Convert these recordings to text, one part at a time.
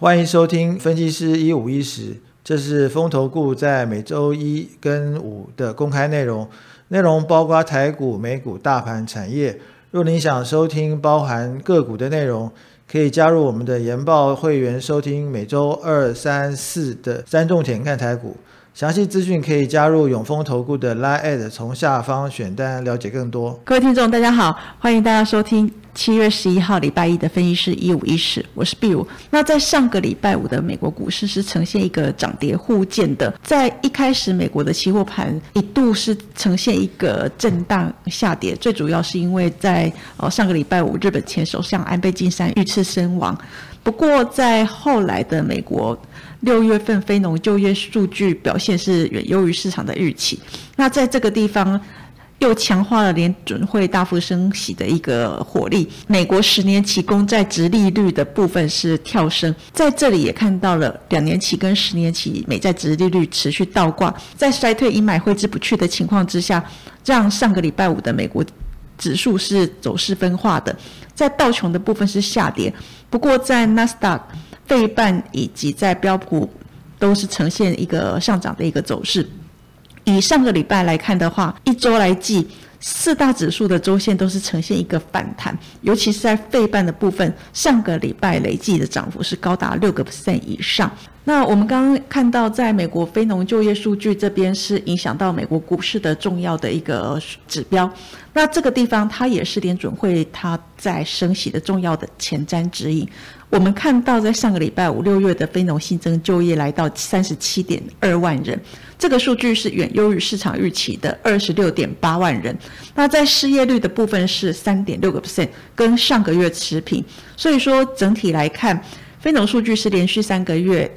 欢迎收听分析师一五一十，这是风投顾在每周一跟五的公开内容，内容包括台股、美股、大盘、产业。若您想收听包含个股的内容，可以加入我们的研报会员，收听每周二、三、四的三重点看台股。详细资讯可以加入永丰投顾的 Line，从下方选单了解更多。各位听众，大家好，欢迎大家收听七月十一号礼拜一的分析师一五一十，我是 Bill。那在上个礼拜五的美国股市是呈现一个涨跌互见的，在一开始美国的期货盘一度是呈现一个震荡下跌，最主要是因为在呃上个礼拜五日本前首相安倍晋三遇刺身亡。不过在后来的美国。六月份非农就业数据表现是远优于市场的预期，那在这个地方又强化了联准会大幅升息的一个火力。美国十年期公债直利率的部分是跳升，在这里也看到了两年期跟十年期美债直利率持续倒挂，在衰退阴霾挥之不去的情况之下，让上个礼拜五的美国指数是走势分化的，在道琼的部分是下跌，不过在纳斯达克。费半以及在标普都是呈现一个上涨的一个走势。以上个礼拜来看的话，一周来计，四大指数的周线都是呈现一个反弹，尤其是在费半的部分，上个礼拜累计的涨幅是高达六个 percent 以上。那我们刚刚看到，在美国非农就业数据这边是影响到美国股市的重要的一个指标。那这个地方它也是联准会它在升息的重要的前瞻指引。我们看到，在上个礼拜五六月的非农新增就业来到三十七点二万人，这个数据是远优于市场预期的二十六点八万人。那在失业率的部分是三点六个 percent，跟上个月持平。所以说，整体来看，非农数据是连续三个月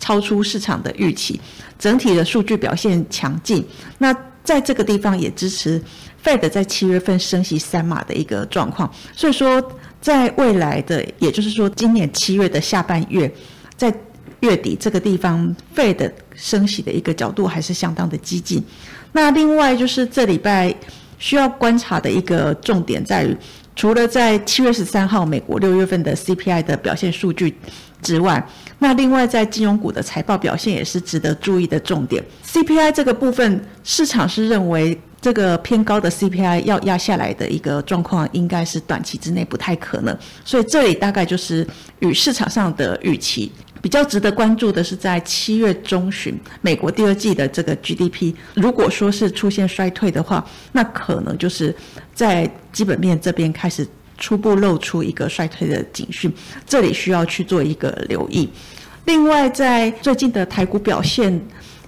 超出市场的预期，整体的数据表现强劲。那在这个地方也支持 Fed 在七月份升息三码的一个状况。所以说。在未来的，也就是说，今年七月的下半月，在月底这个地方，Fed 升息的一个角度还是相当的激进。那另外就是这礼拜需要观察的一个重点在于，除了在七月十三号美国六月份的 CPI 的表现数据之外，那另外在金融股的财报表现也是值得注意的重点。CPI 这个部分，市场是认为。这个偏高的 CPI 要压下来的一个状况，应该是短期之内不太可能。所以这里大概就是与市场上的预期比较值得关注的是，在七月中旬，美国第二季的这个 GDP 如果说是出现衰退的话，那可能就是在基本面这边开始初步露出一个衰退的警讯，这里需要去做一个留意。另外，在最近的台股表现。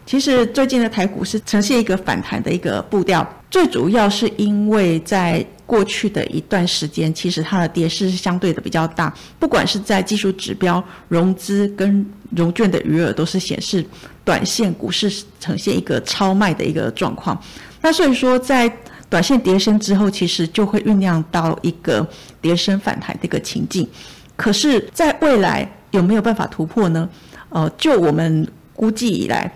其实最近的台股是呈现一个反弹的一个步调，最主要是因为在过去的一段时间，其实它的跌势是相对的比较大，不管是在技术指标、融资跟融券的余额，都是显示短线股市呈现一个超卖的一个状况。那所以说，在短线跌升之后，其实就会酝酿到一个跌升反弹的一个情境。可是，在未来有没有办法突破呢？呃，就我们估计以来。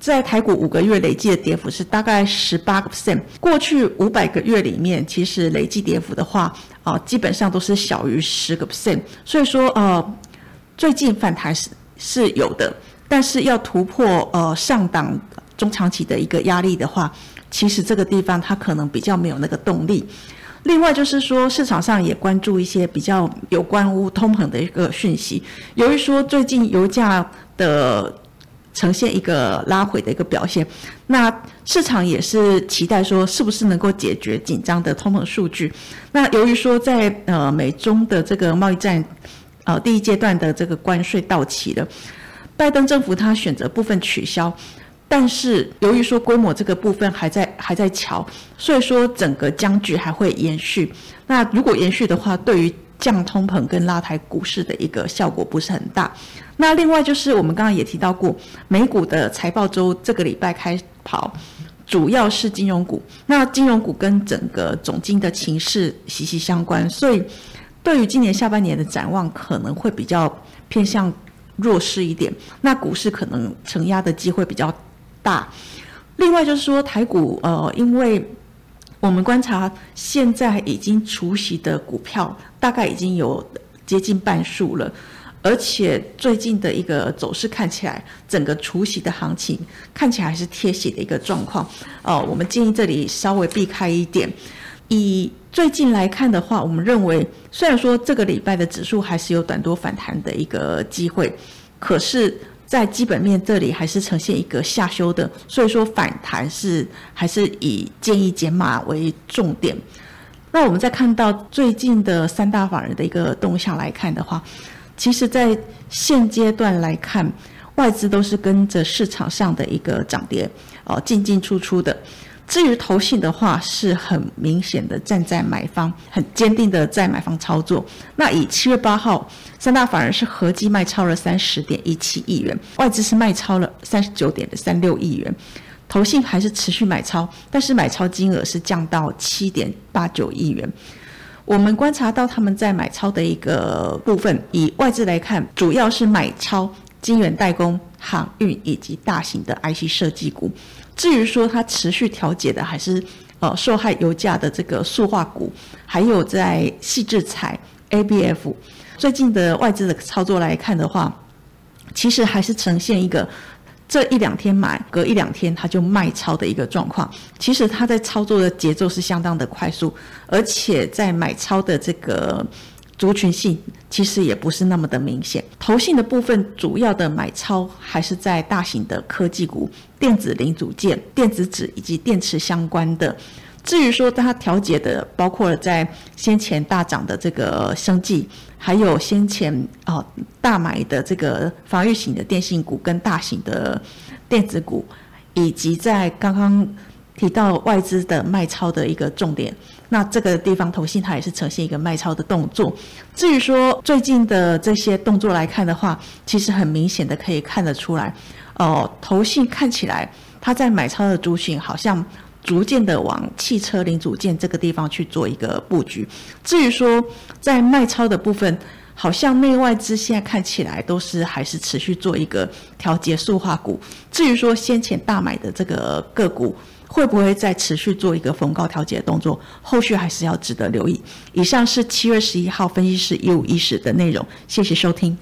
在台股五个月累计的跌幅是大概十八个 percent。过去五百个月里面，其实累计跌幅的话，啊，基本上都是小于十个 percent。所以说，呃，最近反弹是是有的，但是要突破呃上档中长期的一个压力的话，其实这个地方它可能比较没有那个动力。另外就是说，市场上也关注一些比较有关乎通膨的一个讯息。由于说最近油价的呈现一个拉回的一个表现，那市场也是期待说，是不是能够解决紧张的通膨数据？那由于说在呃美中的这个贸易战，呃第一阶段的这个关税到期了，拜登政府他选择部分取消，但是由于说规模这个部分还在还在瞧，所以说整个僵局还会延续。那如果延续的话，对于降通膨跟拉抬股市的一个效果不是很大。那另外就是我们刚刚也提到过，美股的财报周这个礼拜开跑，主要是金融股。那金融股跟整个总金的情势息息相关，所以对于今年下半年的展望可能会比较偏向弱势一点。那股市可能承压的机会比较大。另外就是说台股，呃，因为我们观察现在已经除息的股票大概已经有接近半数了。而且最近的一个走势看起来，整个除息的行情看起来还是贴息的一个状况。哦，我们建议这里稍微避开一点。以最近来看的话，我们认为虽然说这个礼拜的指数还是有短多反弹的一个机会，可是，在基本面这里还是呈现一个下修的，所以说反弹是还是以建议减码为重点。那我们再看到最近的三大法人的一个动向来看的话，其实，在现阶段来看，外资都是跟着市场上的一个涨跌哦进进出出的。至于投信的话，是很明显的站在买方，很坚定的在买方操作。那以七月八号，三大法人是合计卖超了三十点一七亿元，外资是卖超了三十九点三六亿元，投信还是持续买超，但是买超金额是降到七点八九亿元。我们观察到他们在买超的一个部分，以外资来看，主要是买超晶圆代工、航运以及大型的 IC 设计股。至于说它持续调节的，还是呃受害油价的这个塑化股，还有在细制材 ABF，最近的外资的操作来看的话，其实还是呈现一个这一两天买，隔一两天它就卖超的一个状况。其实它在操作的节奏是相当的快速，而且在买超的这个。族群性其实也不是那么的明显，投信的部分主要的买超还是在大型的科技股、电子零组件、电子纸以及电池相关的。至于说它调节的，包括在先前大涨的这个生技，还有先前哦大买的这个防御型的电信股跟大型的电子股，以及在刚刚。提到外资的卖超的一个重点，那这个地方投信它也是呈现一个卖超的动作。至于说最近的这些动作来看的话，其实很明显的可以看得出来，哦，投信看起来它在买超的族群好像逐渐的往汽车零组件这个地方去做一个布局。至于说在卖超的部分，好像内外资现在看起来都是还是持续做一个调节塑化股。至于说先前大买的这个个股。会不会再持续做一个逢高调节的动作？后续还是要值得留意。以上是七月十一号分析师一五一十的内容，谢谢收听。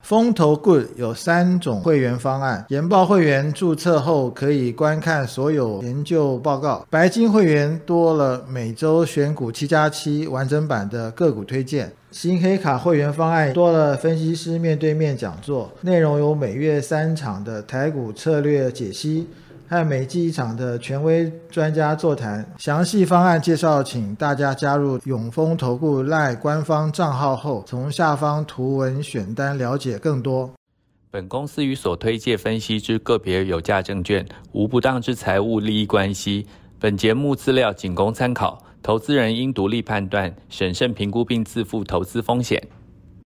风投 Good 有三种会员方案，研报会员注册后可以观看所有研究报告，白金会员多了每周选股七加七完整版的个股推荐，新黑卡会员方案多了分析师面对面讲座，内容有每月三场的台股策略解析。和每季一场的权威专家座谈，详细方案介绍，请大家加入永丰投顾赖官方账号后，从下方图文选单了解更多。本公司与所推介分析之个别有价证券无不当之财务利益关系。本节目资料仅供参考，投资人应独立判断、审慎评估并自负投资风险。